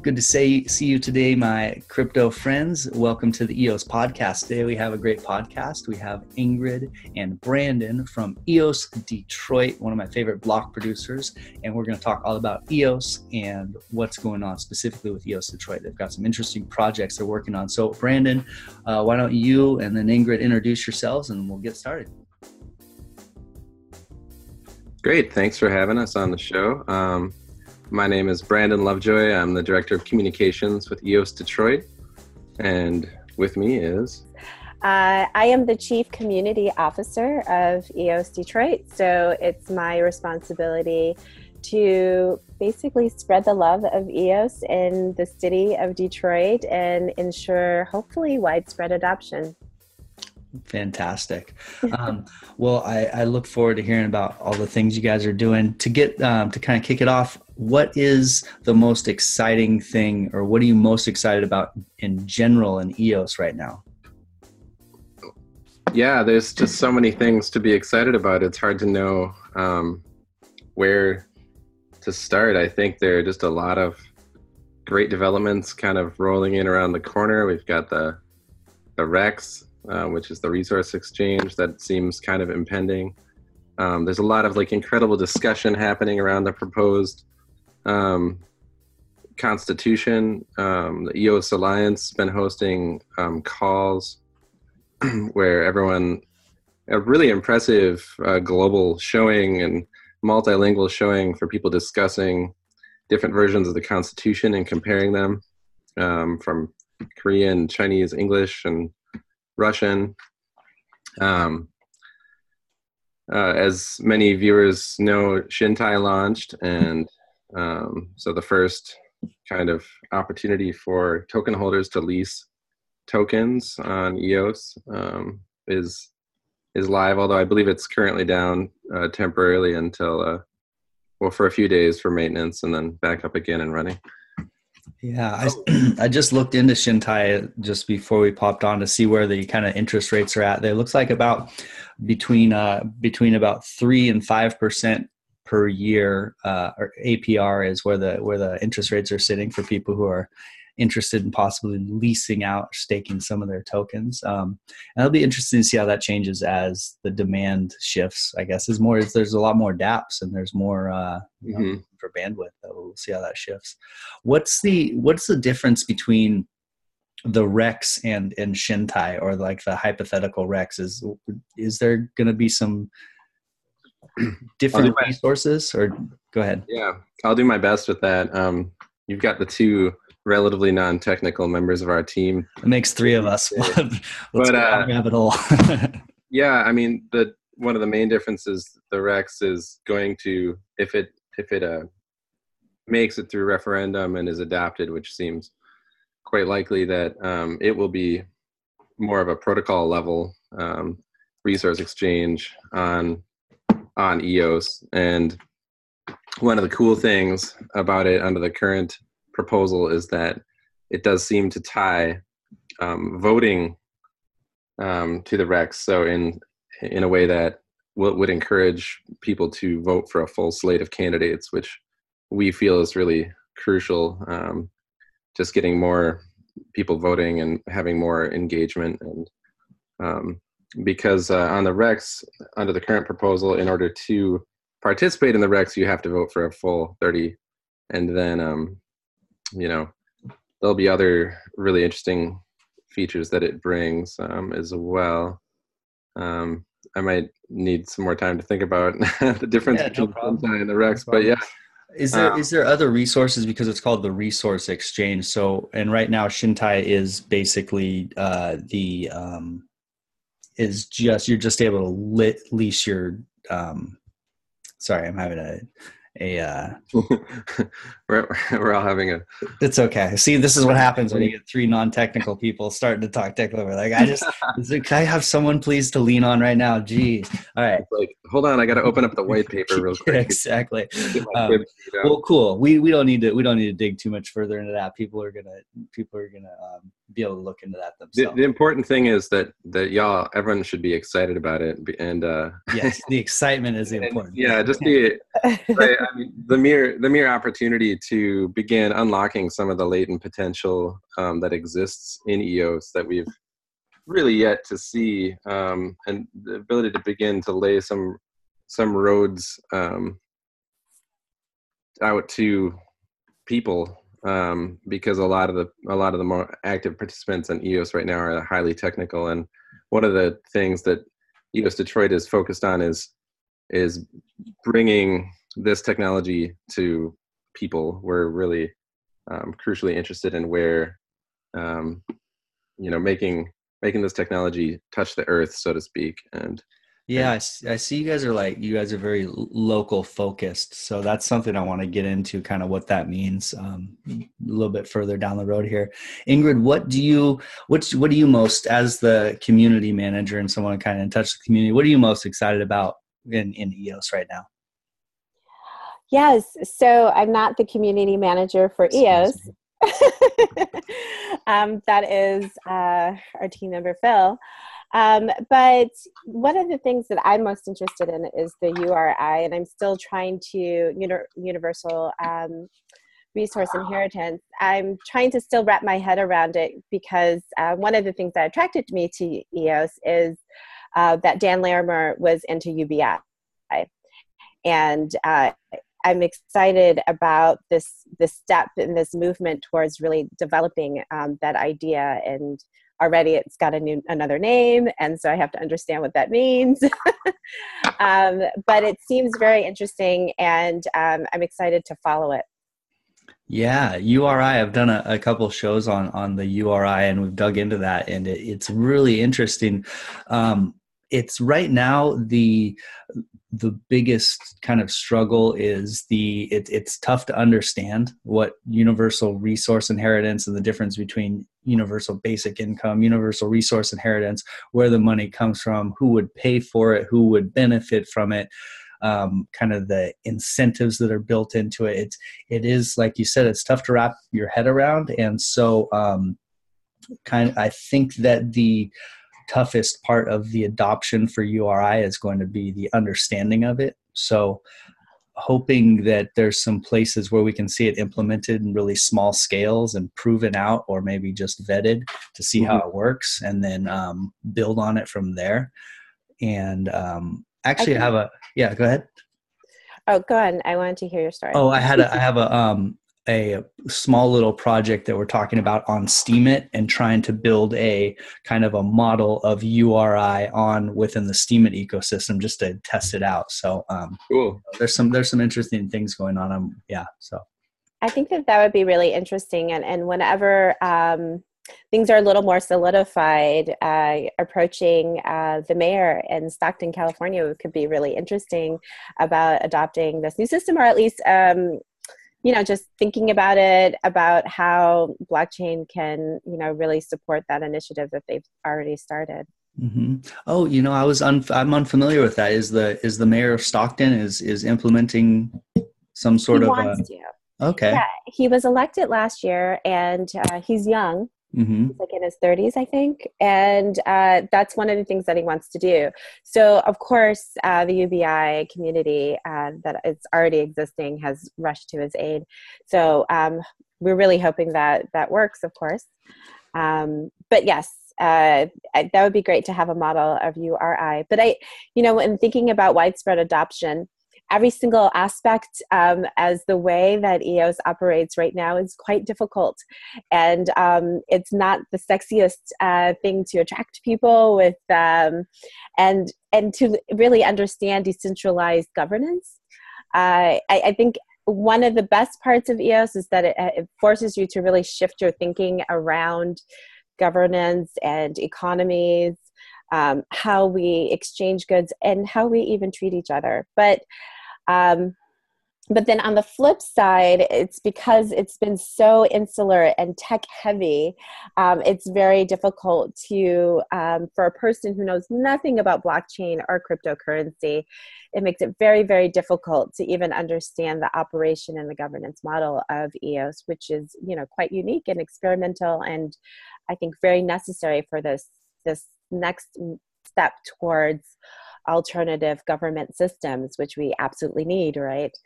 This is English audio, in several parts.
Good to say, see you today, my crypto friends. Welcome to the EOS podcast. Today we have a great podcast. We have Ingrid and Brandon from EOS Detroit, one of my favorite block producers, and we're going to talk all about EOS and what's going on specifically with EOS Detroit. They've got some interesting projects they're working on. So, Brandon, uh, why don't you and then Ingrid introduce yourselves and we'll get started. Great. Thanks for having us on the show. Um, my name is Brandon Lovejoy. I'm the Director of Communications with EOS Detroit. And with me is. Uh, I am the Chief Community Officer of EOS Detroit. So it's my responsibility to basically spread the love of EOS in the city of Detroit and ensure hopefully widespread adoption. Fantastic. Um, well, I, I, look forward to hearing about all the things you guys are doing. To get um, to kind of kick it off, what is the most exciting thing, or what are you most excited about in general in EOS right now? Yeah, there's just so many things to be excited about. It's hard to know um, where to start. I think there are just a lot of great developments kind of rolling in around the corner. We've got the the Rex uh, which is the resource exchange that seems kind of impending. Um, there's a lot of like incredible discussion happening around the proposed um, constitution. Um, the EOS Alliance has been hosting um, calls where everyone, a really impressive uh, global showing and multilingual showing for people discussing different versions of the constitution and comparing them um, from Korean, Chinese, English, and Russian. Um, uh, as many viewers know, Chintai launched, and um, so the first kind of opportunity for token holders to lease tokens on EOS um, is is live. Although I believe it's currently down uh, temporarily until uh, well for a few days for maintenance, and then back up again and running. Yeah, I, oh. I just looked into Chintai just before we popped on to see where the kind of interest rates are at. There looks like about between uh, between about three and five percent per year, uh, or APR is where the where the interest rates are sitting for people who are interested in possibly leasing out, staking some of their tokens. Um, and it'll be interesting to see how that changes as the demand shifts. I guess is more there's a lot more DApps and there's more uh, mm-hmm. know, for bandwidth. We'll see how that shifts. What's the what's the difference between the Rex and and Chintai or like the hypothetical Rex? Is is there going to be some different resources or go ahead? Yeah, I'll do my best with that. Um, you've got the two relatively non-technical members of our team. It makes three of us. But uh, rabbit hole. yeah, I mean the one of the main differences the Rex is going to if it if it uh, makes it through referendum and is adopted, which seems quite likely that um, it will be more of a protocol level um, resource exchange on on EOS. And one of the cool things about it under the current proposal is that it does seem to tie um, voting um, to the Rex. So in in a way that would encourage people to vote for a full slate of candidates, which we feel is really crucial. Um, just getting more people voting and having more engagement and um, because uh, on the Rex, under the current proposal, in order to participate in the Rex, you have to vote for a full 30. And then um, you know, there'll be other really interesting features that it brings um, as well. Um, I might need some more time to think about the difference yeah, between no Chintai and the Rex, no but yeah. Is there um, is there other resources because it's called the resource exchange? So and right now Chintai is basically uh, the um, is just you're just able to lit, lease your um, sorry I'm having a a uh, we're, we're all having a it's okay. See this is what happens when you get three non-technical people starting to talk technical like i just can i have someone please to lean on right now? Geez all right. Like hold on i gotta open up the white paper real quick. Exactly. Um, well cool. We we don't need to we don't need to dig too much further into that. People are gonna people are gonna um, be able to look into that The, themselves. the important thing is that that y'all, everyone should be excited about it, and uh, yes, the excitement is the and, important. yeah, just the I, I mean, the mere the mere opportunity to begin unlocking some of the latent potential um, that exists in EOS that we've really yet to see, um, and the ability to begin to lay some some roads um, out to people um, because a lot of the a lot of the more active participants in EOS right now are highly technical, and one of the things that EOS Detroit is focused on is is bringing this technology to people. We're really um, crucially interested in where um, you know making making this technology touch the earth, so to speak, and Yeah, I see you guys are like you guys are very local focused, so that's something I want to get into, kind of what that means um, a little bit further down the road here. Ingrid, what do you what's what do you most as the community manager and someone kind of in touch with the community? What are you most excited about in in EOS right now? Yes, so I'm not the community manager for EOS. Um, that is uh, our team member Phil. Um, but one of the things that I'm most interested in is the URI, and I'm still trying to uni- universal um, resource inheritance. I'm trying to still wrap my head around it because uh, one of the things that attracted me to EOS is uh, that Dan Larimer was into UBI, and uh, I'm excited about this this step in this movement towards really developing um, that idea. And already it's got a new another name, and so I have to understand what that means. um, but it seems very interesting, and um, I'm excited to follow it. Yeah, URI. I've done a, a couple shows on on the URI, and we've dug into that, and it, it's really interesting. Um, it's right now the the biggest kind of struggle is the it, it's tough to understand what universal resource inheritance and the difference between universal basic income universal resource inheritance where the money comes from who would pay for it who would benefit from it um, kind of the incentives that are built into it. It's it is like you said it's tough to wrap your head around. And so um, kind of i think that the toughest part of the adoption for URI is going to be the understanding of it. So, hoping that there's some places where we can see it implemented in really small scales and proven out, or maybe just vetted to see how it works, and then um, build on it from there. And um, actually, I can- have a yeah. Go ahead. Oh, go on. I wanted to hear your story. Oh, I had a, I have a um a small little project that we're talking about on Steemit and trying to build a kind of a model of URI on within the Steemit ecosystem just to test it out. So um, cool. there's some there's some interesting things going on. Um, yeah. So I think that that would be really interesting. And, and whenever um, things are a little more solidified, uh, approaching uh, the mayor in Stockton, California, could be really interesting about adopting this new system, or at least, um, you know, just thinking about it, about how blockchain can, you know, really support that initiative that they've already started. hmm oh, you know, I was un- I'm unfamiliar with that. Is the is the mayor of Stockton is is implementing some sort he of wants a, to. okay. Yeah, he was elected last year, and uh, he's young. Hmm he's like in his 30s i think and uh, that's one of the things that he wants to do. So of course uh, the ubi community uh, that is already existing has rushed to his aid. So um, we're really hoping that that works of course. Um, but yes uh, that would be great to have a model of uri but i you know when thinking about widespread adoption every single aspect um, as the way that eos operates right now is quite difficult. And um, it's not the sexiest uh, thing to attract people with um, and and to really understand decentralized governance. Uh, I, I think one of the best parts of eos is that it, it forces you to really shift your thinking around governance and economies um, how we exchange goods and how we even treat each other. But um, but then on the flip side, it's because it's been so insular and tech heavy, um, it's very difficult to, um, for a person who knows nothing about blockchain or cryptocurrency, it makes it very, very difficult to even understand the operation and the governance model of EOS, which is, you know, quite unique and experimental and I think very necessary for this, this next step towards alternative government systems, which we absolutely need, right?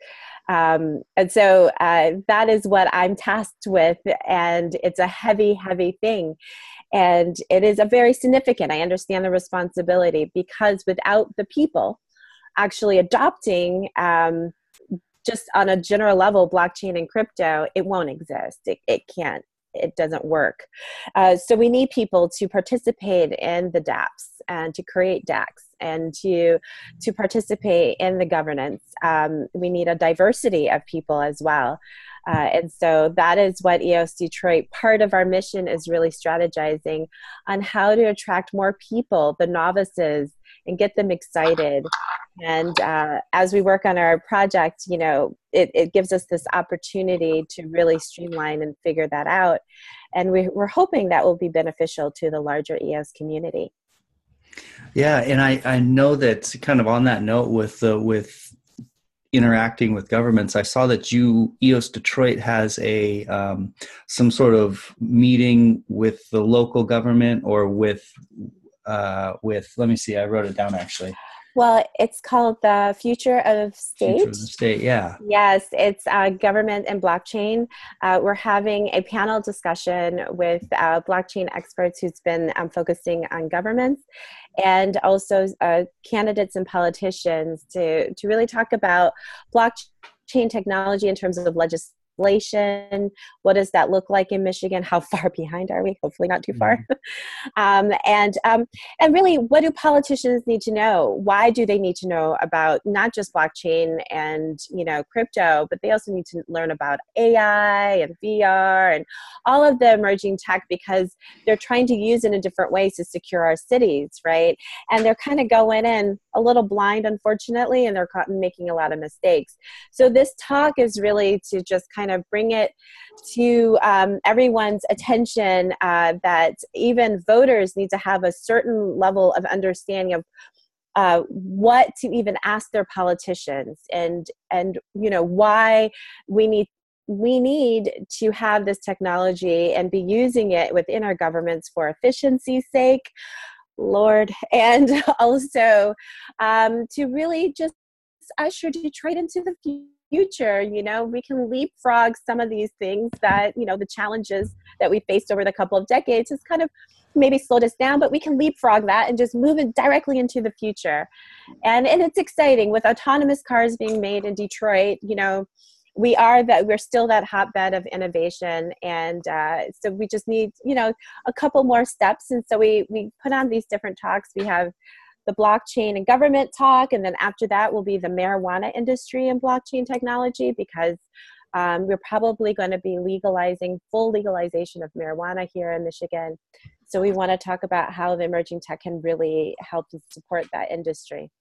Um, and so uh, that is what I'm tasked with, and it's a heavy, heavy thing. And it is a very significant, I understand the responsibility because without the people actually adopting um, just on a general level blockchain and crypto, it won't exist. It, it can't it doesn't work. Uh, so we need people to participate in the dApps and to create DACs and to to participate in the governance. Um, we need a diversity of people as well. Uh, and so that is what EOS Detroit, part of our mission is really strategizing on how to attract more people, the novices, and get them excited. And uh, as we work on our project, you know, it, it gives us this opportunity to really streamline and figure that out. And we, we're hoping that will be beneficial to the larger EOS community. Yeah, and I, I know that kind of on that note with with interacting with governments, I saw that you EOS Detroit has a um, some sort of meeting with the local government or with uh, with let me see, I wrote it down actually. Well, it's called the Future of State. Future of State, yeah. Yes, it's uh, government and blockchain. Uh, we're having a panel discussion with uh, blockchain experts who's been um, focusing on governments and also uh, candidates and politicians to, to really talk about blockchain technology in terms of legislation What does that look like in Michigan? How far behind are we? Hopefully, not too far. Mm-hmm. um, and um, and really, what do politicians need to know? Why do they need to know about not just blockchain and you know crypto, but they also need to learn about AI and VR and all of the emerging tech because they're trying to use it in different ways to secure our cities, right? And they're kind of going in a little blind, unfortunately, and they're making a lot of mistakes. So this talk is really to just kind of bring it to um, everyone's attention uh, that even voters need to have a certain level of understanding of uh, what to even ask their politicians and and you know why we need we need to have this technology and be using it within our governments for efficiency's sake Lord, and also um, to really just usher Detroit into the future. Future, you know, we can leapfrog some of these things that, you know, the challenges that we faced over the couple of decades has kind of maybe slowed us down, but we can leapfrog that and just move it directly into the future. And, and it's exciting with autonomous cars being made in Detroit, you know, we are that we're still that hotbed of innovation and uh, so we just need you know a couple more steps and so we we put on these different talks we have the blockchain and government talk and then after that will be the marijuana industry and blockchain technology because um, we're probably going to be legalizing full legalization of marijuana here in michigan. So we want to talk about how the emerging tech can really help to support that industry.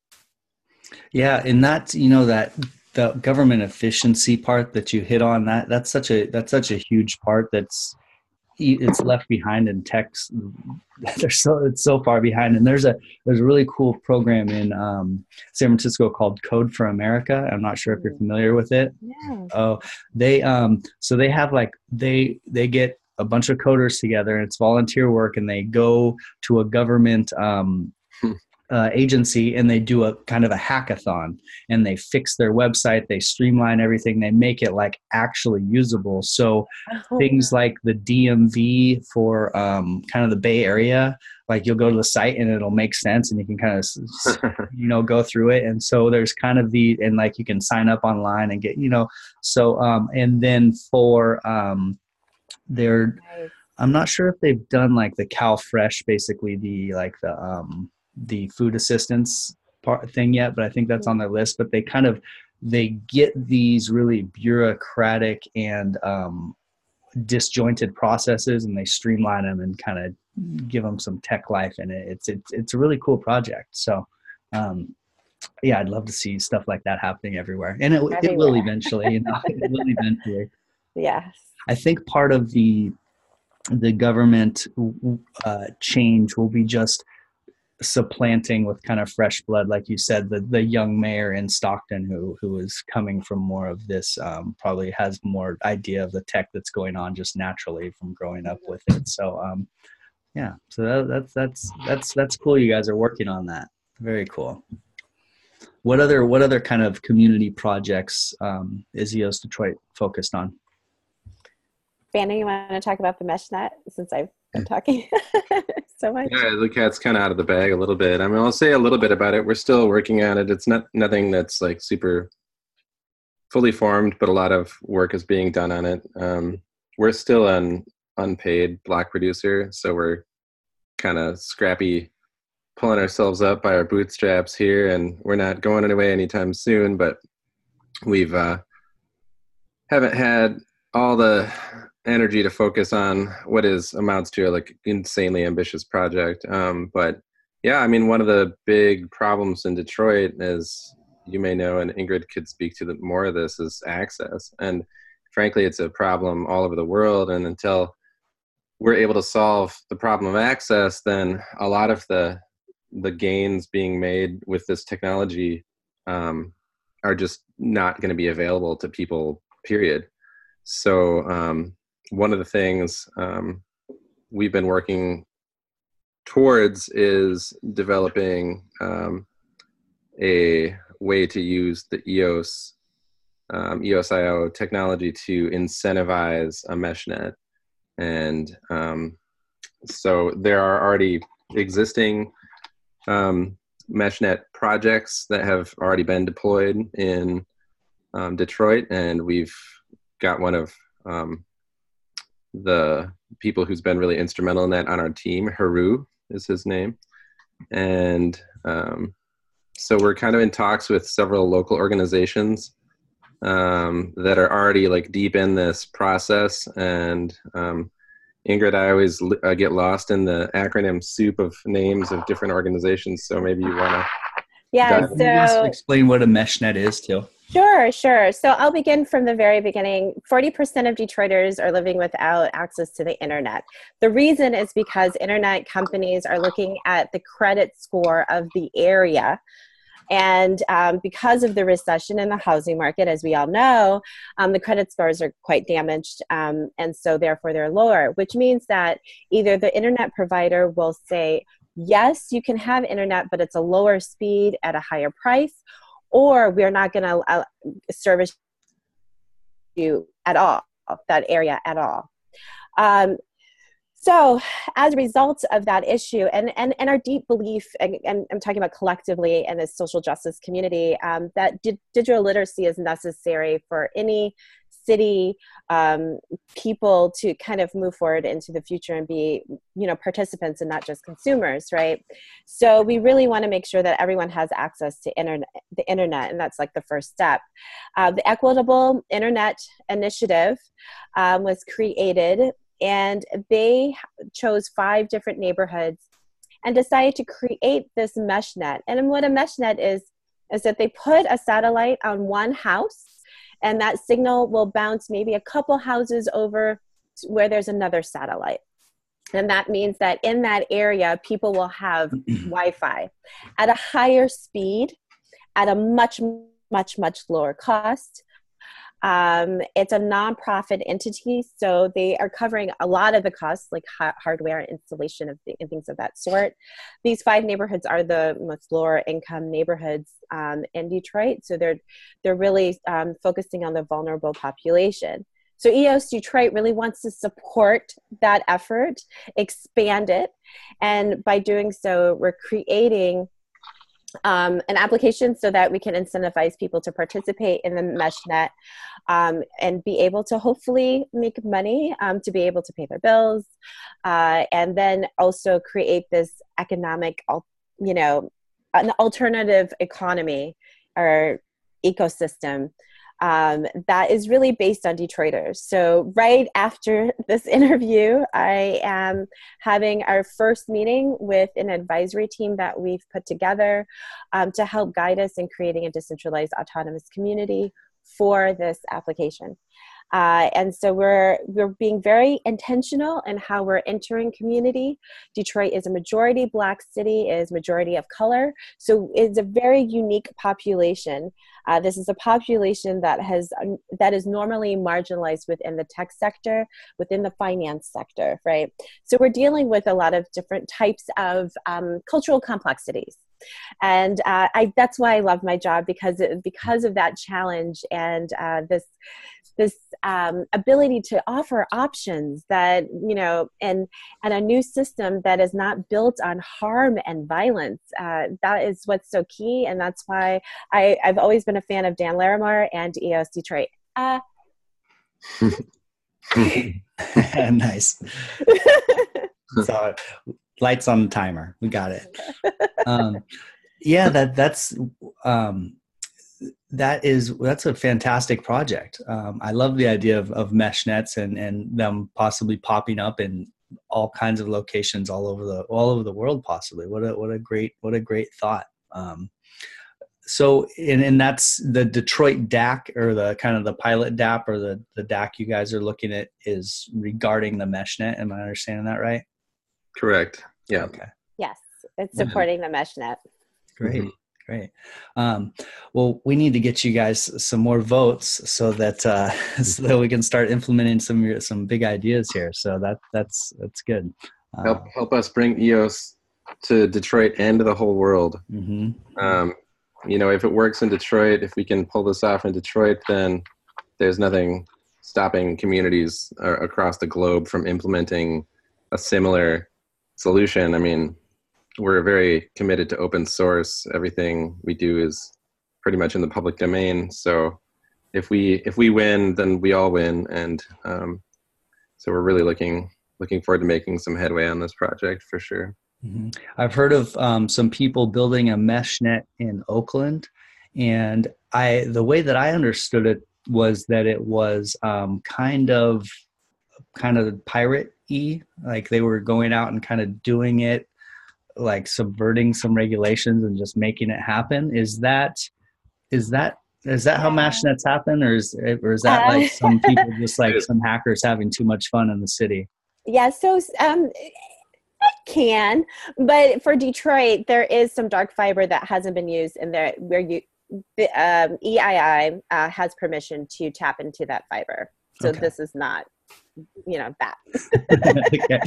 Yeah and that you know that the government efficiency part that you hit on that that's such a that's such a huge part that's it's left behind in techs they're so it's so far behind. And there's a there's a really cool program in um, san francisco called code for america. I'm not sure if you're familiar with it. Yeah. oh they um so they have like they they get a bunch of coders together and it's volunteer work and they go to a government um, uh, agency and they do a kind of a hackathon and they fix their website they streamline everything they make it like actually usable. So oh. things like the dmv for um, kind of the bay area like you'll go to the site and it'll make sense and you can kind of you know go through it. And so there's kind of the and like you can sign up online and get you know so um and then for um they're i'm not sure if they've done like the CalFresh basically the like the um the food assistance part thing yet, but I think that's on their list. But they kind of they get these really bureaucratic and um, disjointed processes, and they streamline them and kind of give them some tech life in it. It's it's it's a really cool project. So. Um, yeah, I'd love to see stuff like that happening everywhere, and it, it will eventually. You know, it will eventually. Yes. I think part of the the government uh, change will be just supplanting with kind of fresh blood, like you said, the the young mayor in Stockton who who is coming from more of this um, probably has more idea of the tech that's going on just naturally from growing up with it. So um, yeah, so that, that's that's that's that's cool. You guys are working on that. Very cool. What other what other kind of community projects um, is EOS Detroit focused on? Fanny, you want to talk about the mesh net since I've been talking so much? Yeah, the cat's kind of out of the bag a little bit. I mean, I'll say a little bit about it. We're still working on it. It's not nothing that's like super fully formed, but a lot of work is being done on it. Um, we're still an unpaid block producer, so we're kind of scrappy pulling ourselves up by our bootstraps here, and we're not going anyway anytime soon. But we've uh, haven't had all the energy to focus on what is amounts to a like insanely ambitious project. Um, but yeah, I mean, one of the big problems in Detroit is you may know, and Ingrid could speak to the, more of this is access. And frankly, it's a problem all over the world. And until we're able to solve the problem of access, then a lot of the the gains being made with this technology um, are just not going to be available to people. Period. So um, one of the things um, we've been working towards is developing um, a way to use the EOS um, EOSIO technology to incentivize a meshnet. And um, so there are already existing um, MeshNet projects that have already been deployed in um, Detroit, and we've got one of um, the people who's been really instrumental in that on our team. Haru is his name, and um, so we're kind of in talks with several local organizations um, that are already like deep in this process, and um, Ingrid, I always get lost in the acronym soup of names of different organizations. So maybe you want to. Yeah. So explain what a mesh net is, too. Sure, sure. So I'll begin from the very beginning. 40% of Detroiters are living without access to the internet. The reason is because internet companies are looking at the credit score of the area and um, because of the recession in the housing market, as we all know, um, the credit scores are quite damaged, um, and so therefore they're lower, which means that either the internet provider will say, yes, you can have internet, but it's a lower speed at a higher price, or we're not going to service you at all, that area at all. Um, so, as a result of that issue, and, and, and our deep belief, and, and I'm talking about collectively in the social justice community, um, that di- digital literacy is necessary for any city um, people to kind of move forward into the future and be, you know, participants and not just consumers, right? So we really want to make sure that everyone has access to internet, the internet, and that's like the first step. Uh, the Equitable Internet Initiative um, was created and they chose five different neighborhoods and decided to create this mesh net. And what a mesh net is, is that they put a satellite on one house and that signal will bounce maybe a couple houses over where there's another satellite. And that means that in that area, people will have Wi Fi at a higher speed, at a much, much, much lower cost. Um, it's a nonprofit entity, so they are covering a lot of the costs, like ha- hardware installation of th- and things of that sort. These five neighborhoods are the most lower income neighborhoods um, in Detroit, so they're they're really um, focusing on the vulnerable population. So EOS Detroit really wants to support that effort, expand it, and by doing so, we're creating um, an application so that we can incentivize people to participate in the MeshNet um, and be able to hopefully make money um, to be able to pay their bills, uh, and then also create this economic, you know, an alternative economy or ecosystem um, that is really based on Detroiters. So, right after this interview, I am having our first meeting with an advisory team that we've put together um, to help guide us in creating a decentralized autonomous community for this application. Uh, and so we're we're being very intentional in how we're entering community. Detroit is a majority black city, is majority of color, so it's a very unique population. Uh, this is a population that has that is normally marginalized within the tech sector, within the finance sector, right? So we're dealing with a lot of different types of um, cultural complexities and uh, I, that's why I love my job because because of that challenge and uh, this this um, ability to offer options that you know and and a new system that is not built on harm and violence. Uh, that is what's so key and that's why I, i've always been a fan of dan larimer and eos detroit. Uh, nice. So lights on the timer. We got it. Um, yeah that that's um, that is that's a fantastic project. Um, I love the idea of, of mesh nets and and them possibly popping up in all kinds of locations all over the all over the world. Possibly, what a what a great what a great thought. Um, so and, and that's the Detroit DAC or the kind of the pilot DAP or the the DAC you guys are looking at is regarding the mesh net. Am I understanding that right? Correct. Yeah. Okay. Yes, it's supporting mm-hmm. the mesh net. Great. Mm-hmm. Great. Um, well, we need to get you guys some more votes so that uh, so that we can start implementing some some big ideas here. So that that's that's good. Uh, help help us bring EOS to Detroit and to the whole world. Mm-hmm. Um, you know, if it works in Detroit, if we can pull this off in Detroit, then there's nothing stopping communities across the globe from implementing a similar solution. I mean, we're very committed to open source. Everything we do is pretty much in the public domain. So if we if we win, then we all win, and um, so we're really looking looking forward to making some headway on this project for sure. Mm-hmm. I've heard of um, some people building a mesh net in Oakland, and I the way that I understood it was that it was um, kind of kind of pirate y, like they were going out and kind of doing it like subverting some regulations and just making it happen is that is that is that how meshnets happen or is or is that like uh, some people just like some hackers having too much fun in the city? Yeah so um it can but for detroit there is some dark fiber that hasn't been used and there where you the um, eii uh, has permission to tap into that fiber. So okay. this is not you know that. okay.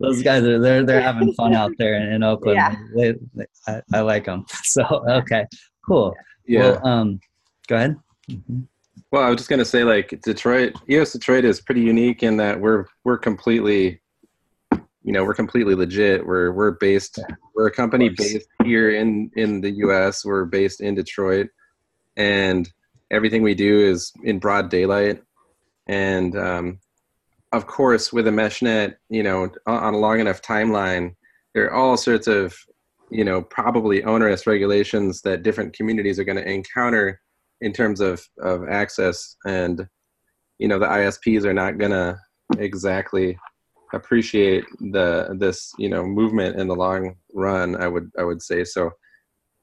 Those guys are they're they're having fun out there in, in Oakland. Yeah. They, they, I, I, like them. So okay, cool. Yeah. Well, um, go ahead. Mm-hmm. Well, I was just gonna say like Detroit, EOS Detroit is pretty unique in that we're we're completely, you know, we're completely legit. We're we're based. Yeah. We're a company based here in in the U.S. We're based in Detroit, and everything we do is in broad daylight. And um, of course, with a mesh net, you know, on a long enough timeline, there are all sorts of, you know, probably onerous regulations that different communities are going to encounter in terms of, of access. And, you know, the ISPs are not going to exactly appreciate the this you know movement in the long run i would i would say so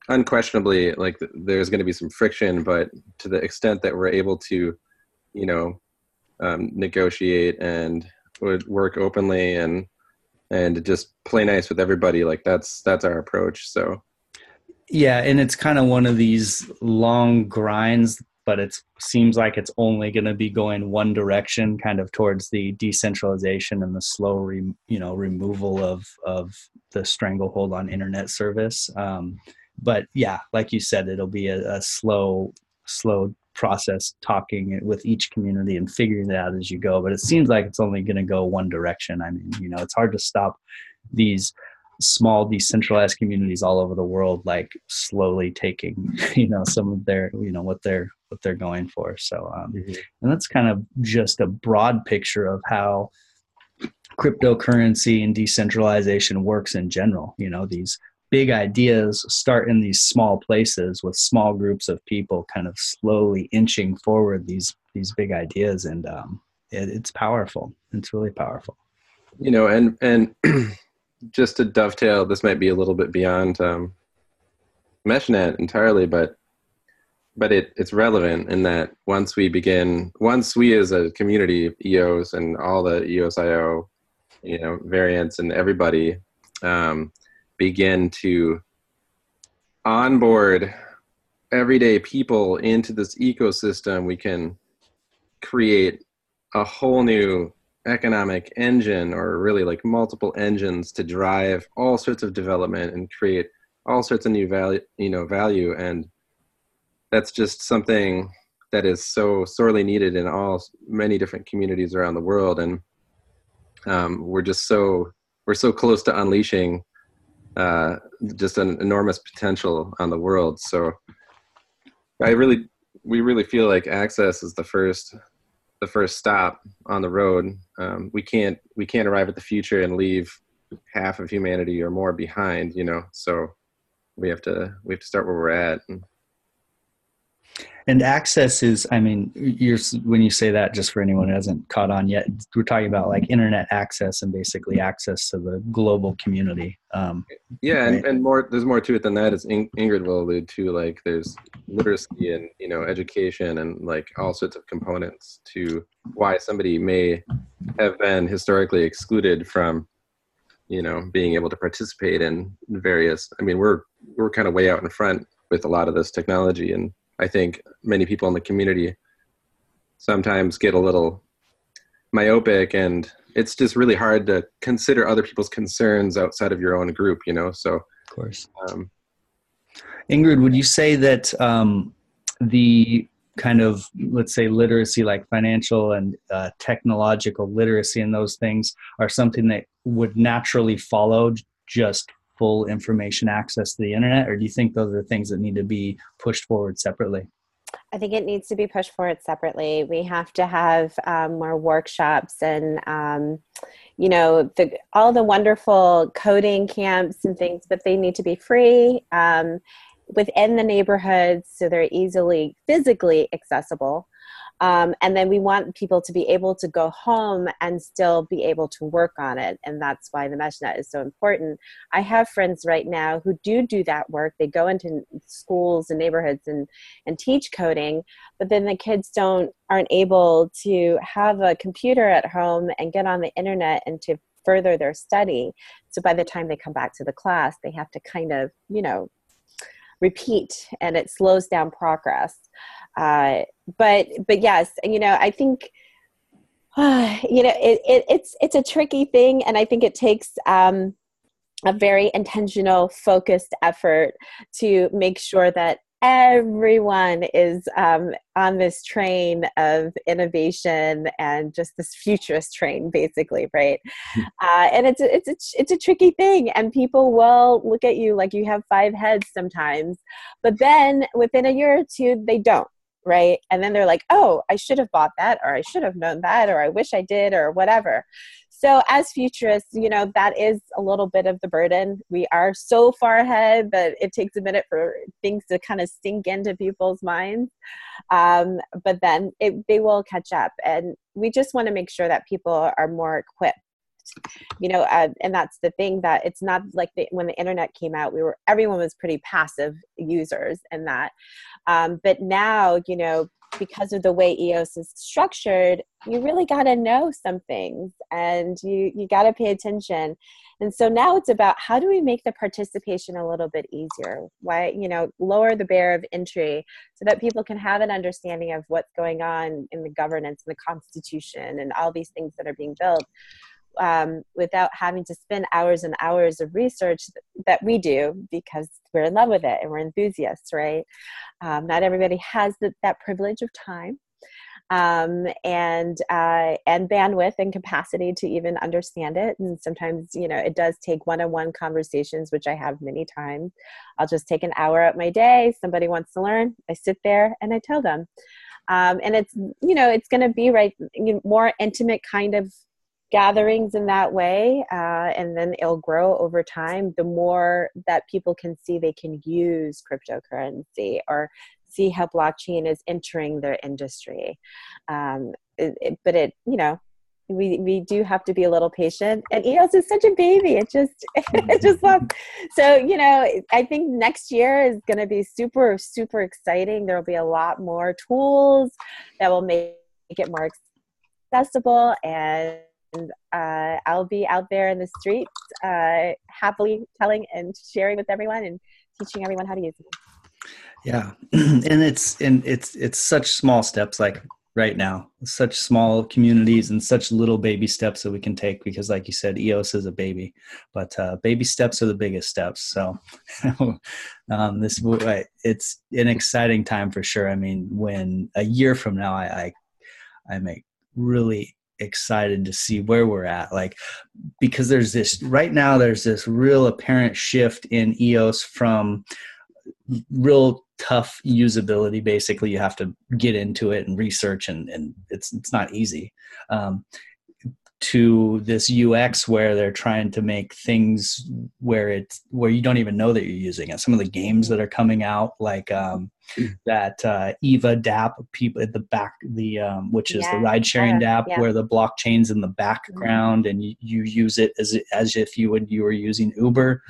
unquestionably like there's going to be some friction but to the extent that we're able to you know um, negotiate and would work openly and and just play nice with everybody. Like that's that's our approach. So yeah and it's kind of one of these long grinds but it seems like it's only going to be going one direction kind of towards the decentralization and the slow re, you know removal of of the stranglehold on internet service. Um, but yeah like you said it'll be a, a slow slow process talking with each community and figuring it out as you go but it seems like it's only going to go one direction i mean you know it's hard to stop these small decentralized communities all over the world like slowly taking you know some of their you know what they're what they're going for so um, mm-hmm. and that's kind of just a broad picture of how cryptocurrency and decentralization works in general you know these big ideas start in these small places with small groups of people kind of slowly inching forward these these big ideas and um, it, it's powerful. It's really powerful. You know and and just to dovetail this might be a little bit beyond um, meshnet entirely but but it, it's relevant in that once we begin once we as a community eos and all the eosio you know variants and everybody um, begin to onboard everyday people into this ecosystem we can create a whole new economic engine or really like multiple engines to drive all sorts of development and create all sorts of new value you know value. And that's just something that is so sorely needed in all many different communities around the world. And um, we're just so we're so close to unleashing uh, just an enormous potential on the world. So i really we really feel like access is the first the first stop on the road. Um, we can't we can't arrive at the future and leave half of humanity or more behind you know? So we have to we have to start where we're at and and access is i mean you're when you say that just for anyone who hasn't caught on yet we're talking about like internet access and basically access to the global community um, yeah right? and, and more there's more to it than that as In- ingrid will allude to like there's literacy and you know education and like all sorts of components to why somebody may have been historically excluded from you know being able to participate in various i mean we're we're kind of way out in front with a lot of this technology and I think many people in the community sometimes get a little myopic and it's just really hard to consider other people's concerns outside of your own group, you know? So, of course. Um, Ingrid, would you say that um, the kind of, let's say, literacy, like financial and uh, technological literacy and those things, are something that would naturally follow just full information access to the internet, or do you think those are things that need to be pushed forward separately? I think it needs to be pushed forward separately. We have to have um, more workshops and, um, you know, the, all the wonderful coding camps and things, but they need to be free um, within the neighborhoods so they're easily physically accessible. Um, and then we want people to be able to go home and still be able to work on it. And that's why the MeshNet is so important. I have friends right now who do do that work. They go into schools and neighborhoods and, and teach coding, but then the kids don't aren't able to have a computer at home and get on the internet and to further their study. So by the time they come back to the class, they have to kind of, you know, repeat and it slows down progress. Uh, but but yes, you know, I think uh, you know it, it, it's it's a tricky thing, and I think it takes. Um, a very intentional focused effort to make sure that everyone is um, on this train of innovation and just this futurist train basically right hmm. uh, and it's a, it's a, it's a tricky thing and people will look at you like you have five heads sometimes but then within a year or two they don't right? And then they're like, oh, I should have bought that, or I should have known that, or I wish I did, or whatever. So, as futurists, you know, that is a little bit of the burden. We are so far ahead that it takes a minute for things to kind of sink into people's minds. Um, but then it, they will catch up. And we just want to make sure that people are more equipped you know uh, and that's the thing that it's not like the, when the internet came out we were everyone was pretty passive users in that um, but now, you know, because of the way EOS is structured, you really got to know some things and you, you got to pay attention. And so now it's about how do we make the participation a little bit easier? Why, you know, lower the barrier of entry so that people can have an understanding of what's going on in the governance and the constitution and all these things that are being built um, without having to spend hours and hours of research that we do because we're in love with it and we're enthusiasts, right? Um, not everybody has the, that privilege of time. Um, and uh, and bandwidth and capacity to even understand it. And sometimes, you know, it does take one-on-one conversations, which I have many times. I'll just take an hour out my day. Somebody wants to learn, I sit there and I tell them. Um, and it's you know it's going to be right you know, more intimate kind of gatherings in that way uh, and then it'll grow over time the more that people can see they can use cryptocurrency or see how blockchain is entering their industry. Um, it, it, but it you know we we do have to be a little patient. And eos is such a baby. It just it just loves. So you know i think next year is going to be super super exciting. There will be a lot more tools that will make it more accessible and uh, I'll be out there in the streets, uh, happily telling and sharing with everyone and teaching everyone how to use it. Yeah, and it's and it's it's such small steps like right now, such small communities and such little baby steps that we can take because, like you said, EOS is a baby, but uh, baby steps are the biggest steps. So um, this it's an exciting time for sure. I mean, when a year from now, I I, I make really excited to see where we're at like because there's this right now there's this real apparent shift in eos from real tough usability basically you have to get into it and research and, and it's it's not easy. Um, to this UX where they're trying to make things where it's where you don't even know that you're using it. Some of the games that are coming out, like um, that uh, Eva DApp, people at the back, the um, which is yeah. the ride sharing DApp, yeah. where the blockchain's in the background mm-hmm. and you, you use it as as if you would you were using Uber.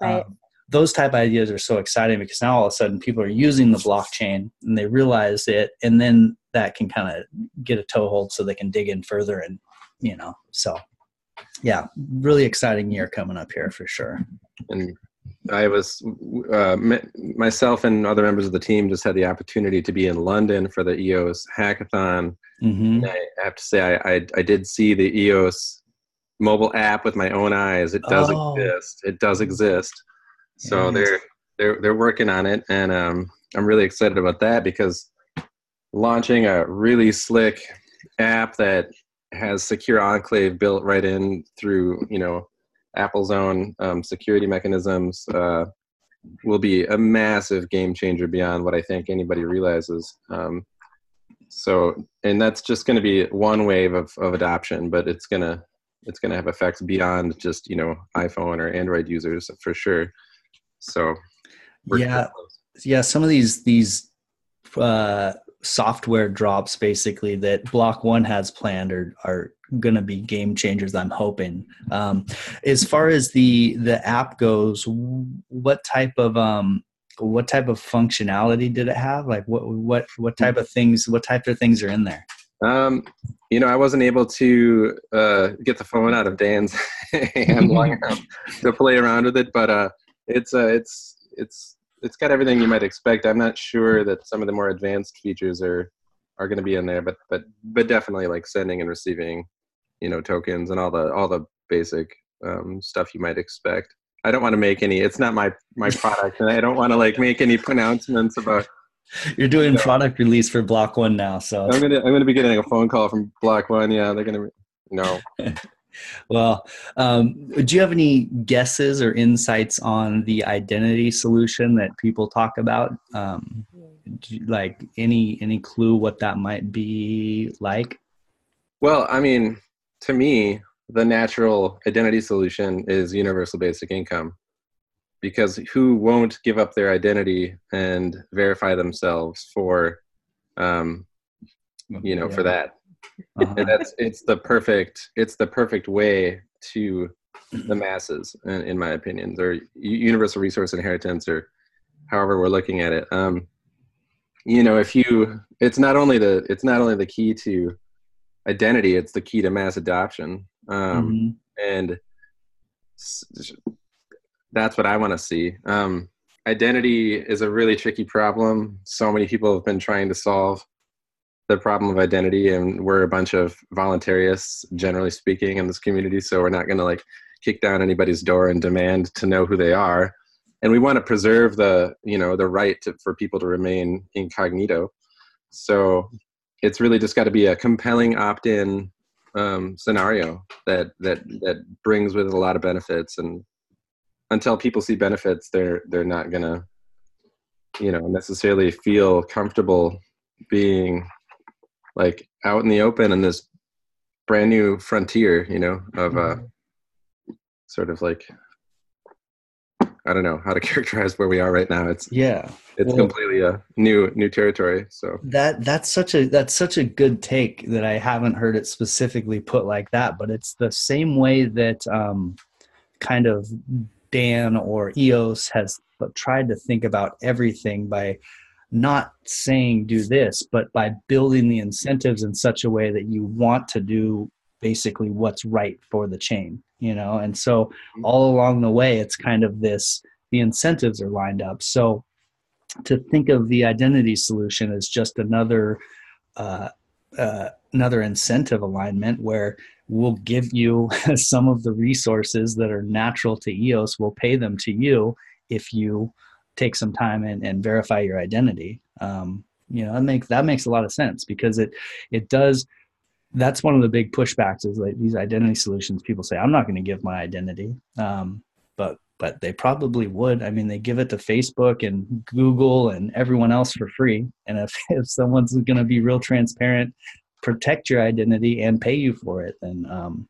Right. Um, those type of ideas are so exciting because now all of a sudden people are using the blockchain and they realize it, and then that can kind of get a toehold so they can dig in further and you know, so yeah, really exciting year coming up here for sure. And I was uh, myself and other members of the team just had the opportunity to be in London for the EOS hackathon. Mm-hmm. I have to say, I, I, I did see the EOS mobile app with my own eyes. It does oh. exist. It does exist. So yes. they're they're they're working on it, and um, I'm really excited about that because launching a really slick app that has secure enclave built right in through you know Apple's own um, security mechanisms uh, will be a massive game changer beyond what I think anybody realizes. Um, so, and that's just going to be one wave of, of adoption, but it's gonna it's gonna have effects beyond just you know iPhone or Android users for sure. So, yeah, yeah, some of these these uh, software drops basically that block one has planned are, are going to be game changers i'm hoping. Um, as far as the the app goes what type of um what type of functionality did it have? Like what what what type of things what type of things are in there? Um you know i wasn't able to uh get the phone out of dan's hand long enough to play around with it but uh it's uh it's it's it's got everything you might expect. I'm not sure that some of the more advanced features are are going to be in there, but but but definitely like sending and receiving, you know, tokens and all the all the basic um, stuff you might expect. I don't want to make any. It's not my my product, and I don't want to like make any pronouncements about. You're doing product release for Block One now, so I'm gonna I'm gonna be getting a phone call from Block One. Yeah, they're gonna. No. well, um, do you have any guesses or insights on the identity solution that people talk about? Um, you, like any any clue what that might be like? Well, I mean, to me, the natural identity solution is universal basic income, because who won't give up their identity and verify themselves for, um, you know, yeah. for that? Uh-huh. and that's it's the perfect it's the perfect way to the masses in, in my opinion. Or universal resource inheritance or however we're looking at it. Um you know if you it's not only the it's not only the key to identity it's the key to mass adoption. Um mm-hmm. and that's what i want to see. Um identity is a really tricky problem so many people have been trying to solve the problem of identity and we're a bunch of voluntarists generally speaking in this community so we're not going to like kick down anybody's door and demand to know who they are. And we want to preserve the you know the right to, for people to remain incognito. So it's really just got to be a compelling opt-in um, scenario that that that brings with it a lot of benefits. And until people see benefits they're they're not gonna you know necessarily feel comfortable being like out in the open in this brand new frontier, you know, of uh, sort of like I don't know how to characterize where we are right now. It's yeah, it's well, completely a new new territory. So that that's such a that's such a good take that I haven't heard it specifically put like that, but it's the same way that um, kind of Dan or EOS has tried to think about everything by not saying do this, but by building the incentives in such a way that you want to do basically what's right for the chain, you know? And so mm-hmm. all along the way, it's kind of this the incentives are lined up. So to think of the identity solution as just another uh, uh, another incentive alignment where we'll give you some of the resources that are natural to EOS. We'll pay them to you if you take some time and, and verify your identity. Um, you know, that makes that makes a lot of sense because it it does. That's one of the big pushbacks is like these identity solutions. People say, "I'm not going to give my identity," um, but but they probably would. I mean, they give it to Facebook and Google and everyone else for free. And if if someone's going to be real transparent, protect your identity and pay you for it, then um,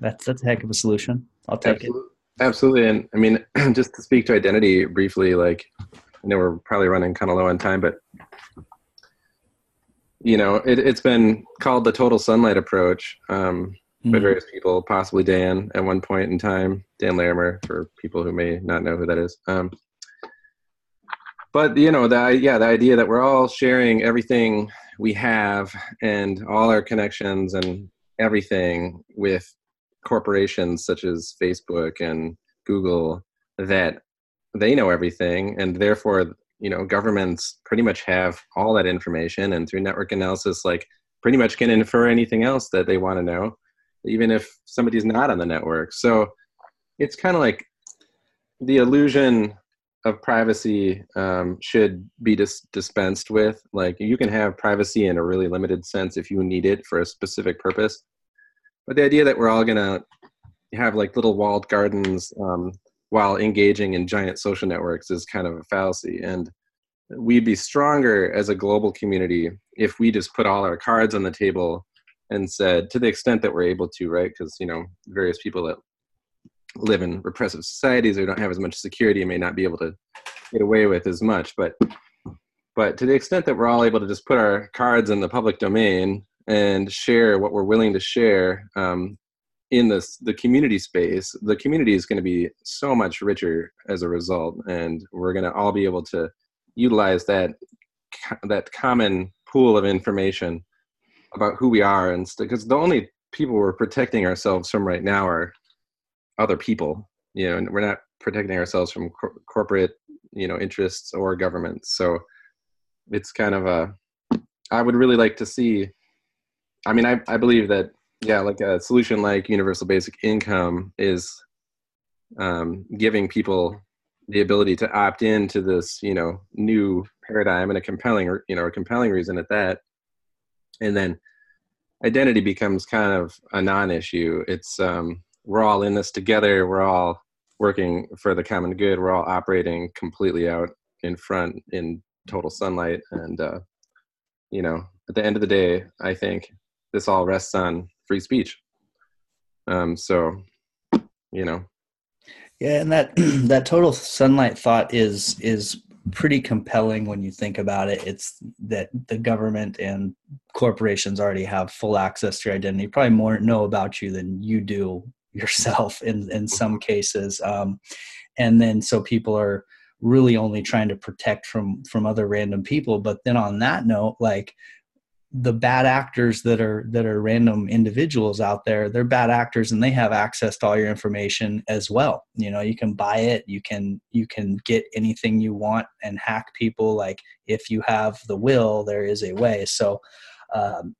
that's that's a heck of a solution. I'll take Absolutely. it. Absolutely. And I mean, just to speak to identity briefly, like, I know we're probably running kind of low on time, but, you know, it, has been called the total sunlight approach um, mm-hmm. by various people, possibly Dan at one point in time, Dan Larimer, for people who may not know who that is. Um, but, you know, the, yeah, the idea that we're all sharing everything we have and all our connections and everything with corporations such as Facebook and Google that they know everything and therefore you know governments pretty much have all that information and through network analysis like pretty much can infer anything else that they want to know even if somebody's not on the network. So it's kind of like the illusion of privacy um, should be dis- dispensed with. Like you can have privacy in a really limited sense if you need it for a specific purpose but the idea that we're all gonna have like little walled gardens um, while engaging in giant social networks is kind of a fallacy. And we'd be stronger as a global community if we just put all our cards on the table and said to the extent that we're able to right? Because you know various people that live in repressive societies or don't have as much security may not be able to get away with as much. But but to the extent that we're all able to just put our cards in the public domain and share what we're willing to share um, in this the community space the community is going to be so much richer as a result and we're going to all be able to utilize that that common pool of information about who we are and because the only people we're protecting ourselves from right now are other people you know and we're not protecting ourselves from cor- corporate you know interests or governments so it's kind of a i would really like to see I mean, I, I believe that, yeah, like a solution like universal basic income is um, giving people the ability to opt into this, you know, new paradigm and a compelling, you know, a compelling reason at that. And then identity becomes kind of a non-issue. It's, um, we're all in this together. We're all working for the common good. We're all operating completely out in front in total sunlight. And, uh, you know, at the end of the day, I think this all rests on free speech. Um, so, you know. Yeah, and that that total sunlight thought is is pretty compelling when you think about it. It's that the government and corporations already have full access to your identity, probably more know about you than you do yourself in in some cases. Um, and then so people are really only trying to protect from from other random people. But then on that note, like the bad actors that are that are random individuals out there they're bad actors and they have access to all your information as well. You know you can buy it you can you can get anything you want and hack people. Like if you have the will there is a way. So um,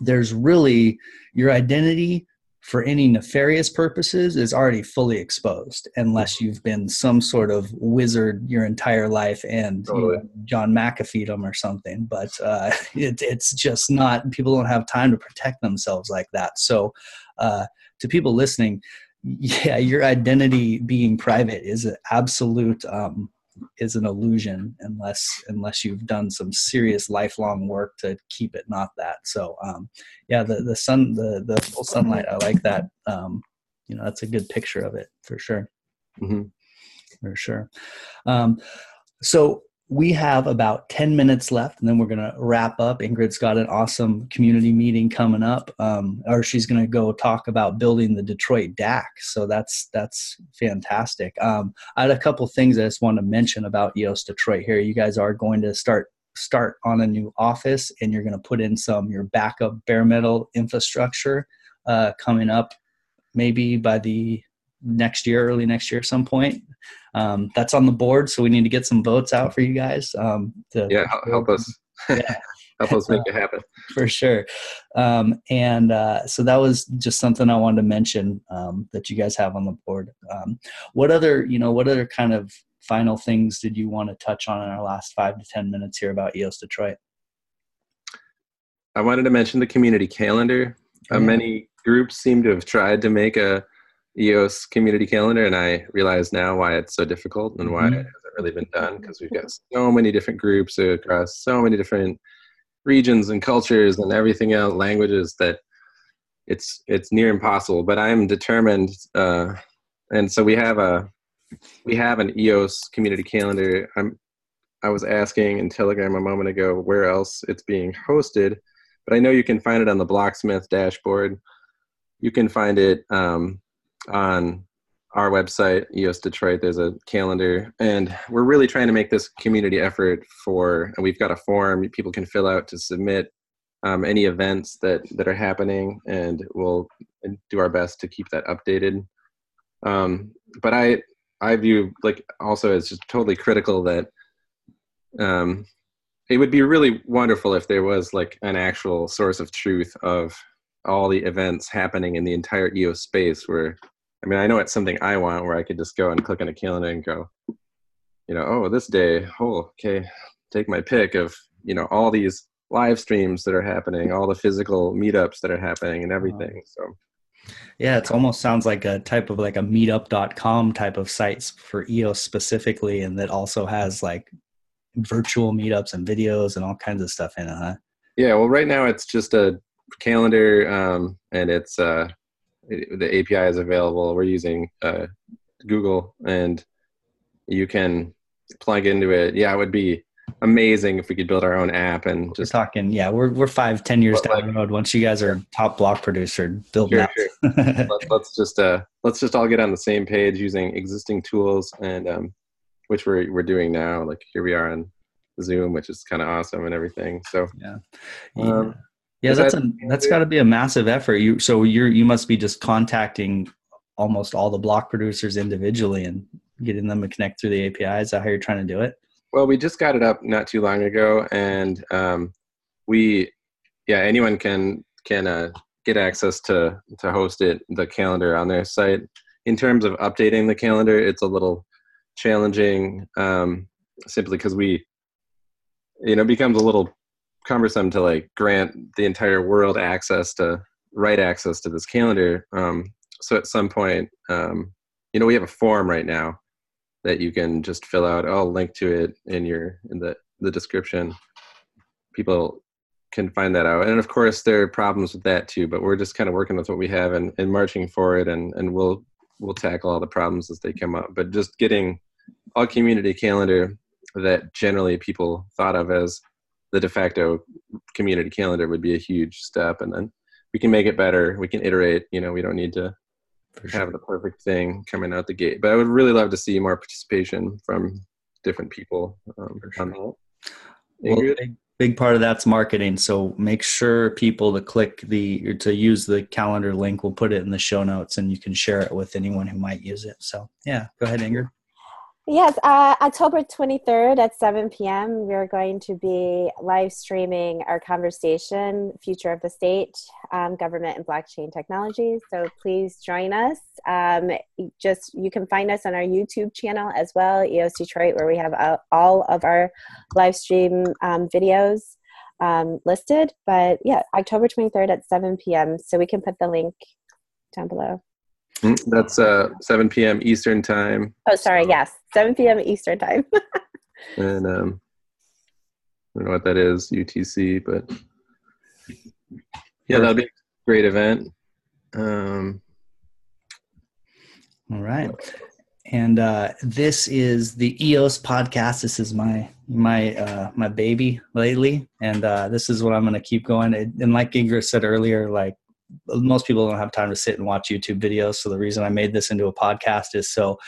there's really your identity for any nefarious purposes is already fully exposed unless you've been some sort of wizard your entire life and totally. you know, John McAfee them or something. But uh, it, it's just not, people don't have time to protect themselves like that. So, uh, to people listening, yeah, your identity being private is an absolute um, is an illusion unless unless you've done some serious lifelong work to keep it not that. So um, yeah, the the sun the the full sunlight, I like that. Um, you know, that's a good picture of it for sure. hmm For sure. Um, so we have about 10 minutes left and then we're going to wrap up. Ingrid's got an awesome community meeting coming up um, or she's going to go talk about building the detroit dac so that's that's fantastic. Um, i had a couple things i just want to mention about eos detroit here. You guys are going to start start on a new office and you're going to put in some your backup bare metal infrastructure uh, coming up maybe by the next year early next year at some point um, that's on the board so we need to get some votes out for you guys um, to Yeah, help us. Yeah. help us make it happen. for sure um, and uh, so that was just something i wanted to mention um, that you guys have on the board um, what other you know what other kind of final things did you want to touch on in our last five to ten minutes here about eos detroit I wanted to mention the community calendar. Uh, many groups seem to have tried to make a EOS community calendar, and I realize now why it's so difficult and why Mhm. it hasn't really been done because we've got so many different groups across so many different regions and cultures and everything else, languages that it's it's near impossible. But I am determined, uh, and so we have a we have an EOS community calendar. I'm I was asking in Telegram a moment ago where else it's being hosted, but I know you can find it on the Blocksmith dashboard. You can find it um, on our website, EOS Detroit. There's a calendar, and we're really trying to make this community effort for. And we've got a form people can fill out to submit um, any events that that are happening, and we'll do our best to keep that updated. Um, but I I view like also as just totally critical that um, it would be really wonderful if there was like an actual source of truth of all the events happening in the entire EOS space where I mean I know it's something I want where I could just go and click on a calendar and go, you know, oh this day, oh okay, take my pick of, you know, all these live streams that are happening, all the physical meetups that are happening and uh-huh. everything. So yeah it almost sounds like a type of like a meetup.com type of sites for eos specifically and that also has like virtual meetups and videos and all kinds of stuff in it huh Yeah, well, right now it's just a calendar, um, and it's uh, it, the API is available. We're using uh, Google, and you can plug into it. Yeah, it would be amazing if we could build our own app and We're just talking, yeah, we're we're five, ten years down like- the road. Once you guys are top block producer, building Sure, sure. let, let's just uh, let's just all get on the same page using existing tools, and um, which we're we're doing now. Like here we are on Zoom, which is kind of awesome and everything. So yeah, Um, yeah, that's that- a that's got to be a massive effort. You so you're you must be just contacting almost all the block producers individually and getting them to connect through the API. Is that how you're trying to do it? Well, we just got it up not too long ago, and um, we, yeah, anyone can can uh, get access to to host it the calendar on their site. In terms of updating the calendar, it's a little challenging, um, simply because we, you know, it becomes a little cumbersome to like grant the entire world access to write access to this calendar. Um, so at some point, um, you know, we have a form right now that you can just fill out. I'll link to it in your in the the description. People can find that out, and of course there are problems with that too. But we're just kind of working with what we have and, and marching for it, and and we'll we'll tackle all the problems as they come up. But just getting a community calendar that generally people thought of as the de facto community calendar would be a huge step, and then we can make it better. We can iterate. You know, we don't need to have the perfect thing coming out the gate. But I would really love to see more participation from different people um, sure. Well, big, big part of that's marketing. So make sure people to click the or to use the calendar link. We'll put it in the show notes, and you can share it with anyone who might use it. So yeah, go ahead, Ingrid. Yes, uh, October 23rd at 7 p.m., we're going to be live streaming our conversation, Future of the State, um, Government and Blockchain Technologies. So please join us. Um, just You can find us on our YouTube channel as well, EOS Detroit, where we have uh, all of our live stream um, videos um, listed. But yeah, October 23rd at 7 p.m. So we can put the link down below. Mm, That's uh, 7 p.m. Eastern time, Oh, sorry. Yes, 7 p.m. Eastern time. and um, I don't know what that is, UTC, but yeah, that'll be a great event. Um, All right. And uh, this is the EOS podcast. This is my my uh, my baby lately, and uh, this is what I'm going to keep going. And like Ingrid said earlier, like most people don't have time to sit and watch YouTube videos. So the reason I made this into a podcast is so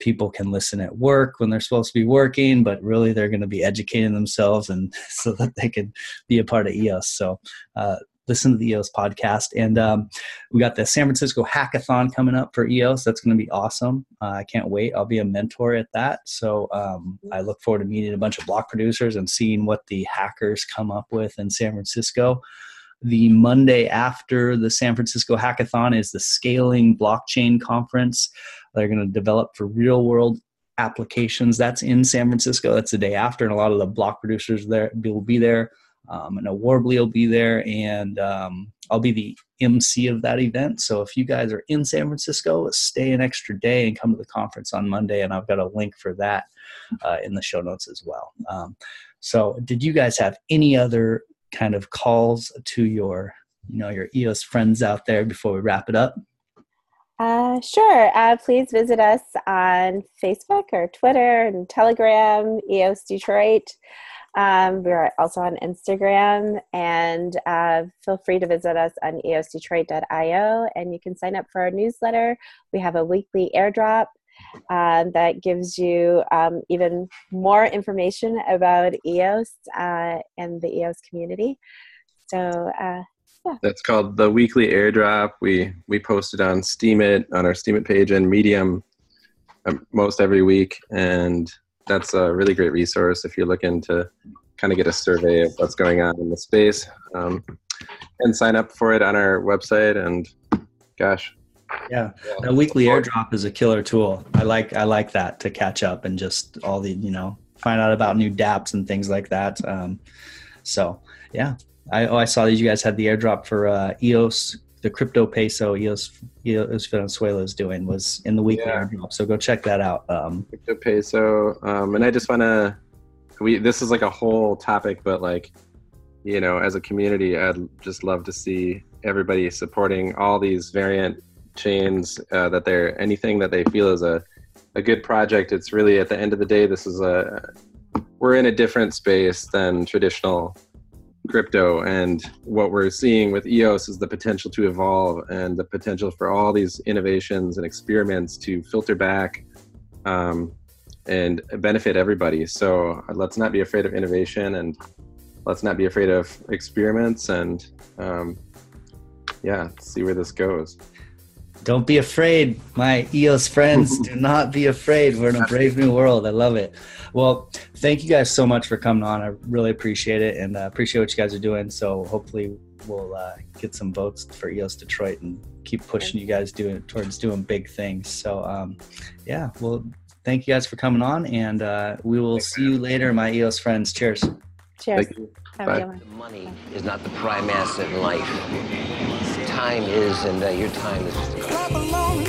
people can listen at work when they're supposed to be working, but really they're going to be educating themselves and so that they can be a part of EOS. So uh, listen to the EOS podcast. And um, we got the San Francisco Hackathon coming up for EOS. That's going to be awesome. Uh, I can't wait. I'll be a mentor at that. So um, I look forward to meeting a bunch of block producers and seeing what the hackers come up with in San Francisco. The Monday after the San Francisco Hackathon is the Scaling Blockchain Conference. They're going to develop for real world applications. That's in San Francisco. That's the day after, and a lot of the block producers there will be there. Um, and Worbli will be there, and um, I'll be the MC of that event. So if you guys are in San Francisco, stay an extra day and come to the conference on Monday. And I've got a link for that uh, in the show notes as well. Um, so, did you guys have any other kind of calls to your, you know, your EOS friends out there before we wrap it up? Uh, sure. Uh, please visit us on Facebook or Twitter and Telegram, EOS Detroit. Um, we're also on Instagram, and uh, feel free to visit us on eosdetroit.io. And you can sign up for our newsletter. We have a weekly airdrop uh, that gives you um, even more information about EOS uh, and the EOS community. So, uh, that's called the weekly airdrop. We we post it on Steemit on our Steemit page and Medium um, most every week, and that's a really great resource if you're looking to kind of get a survey of what's going on in the space. Um, and sign up for it on our website. And gosh, Yeah, a weekly airdrop is a killer tool. I like I like that to catch up and just all the you know find out about new DApps and things like that. Um, so yeah, I oh I saw that you guys had the airdrop for uh, EOS, the crypto peso EOS EOS Venezuela is doing was in the weekly Yeah. airdrop. So go check that out. Um, crypto peso. Um, and I just want to, we this is like a whole topic, but like, you know, as a community, I'd just love to see everybody supporting all these variant chains uh, that they're anything that they feel is a a good project. It's really at the end of the day, this is a we're in a different space than traditional crypto and what we're seeing with eos is the potential to evolve and the potential for all these innovations and experiments to filter back um, and benefit everybody so uh, let's not be afraid of innovation and let's not be afraid of experiments and um, yeah see where this goes Don't be afraid, my EOS friends. do not be afraid. We're in a brave new world. I love it. Well, thank you guys so much for coming on. I really appreciate it and uh, appreciate what you guys are doing. So hopefully we'll uh, get some votes for EOS Detroit and keep pushing you guys doing towards doing big things. So um, yeah, well, thank you guys for coming on, and uh, we will see you later, my EOS friends. Cheers. cheers. Thank you Have a Bye. good one. Money is not the prime asset in life. Time is, and uh, your time is just a Clap along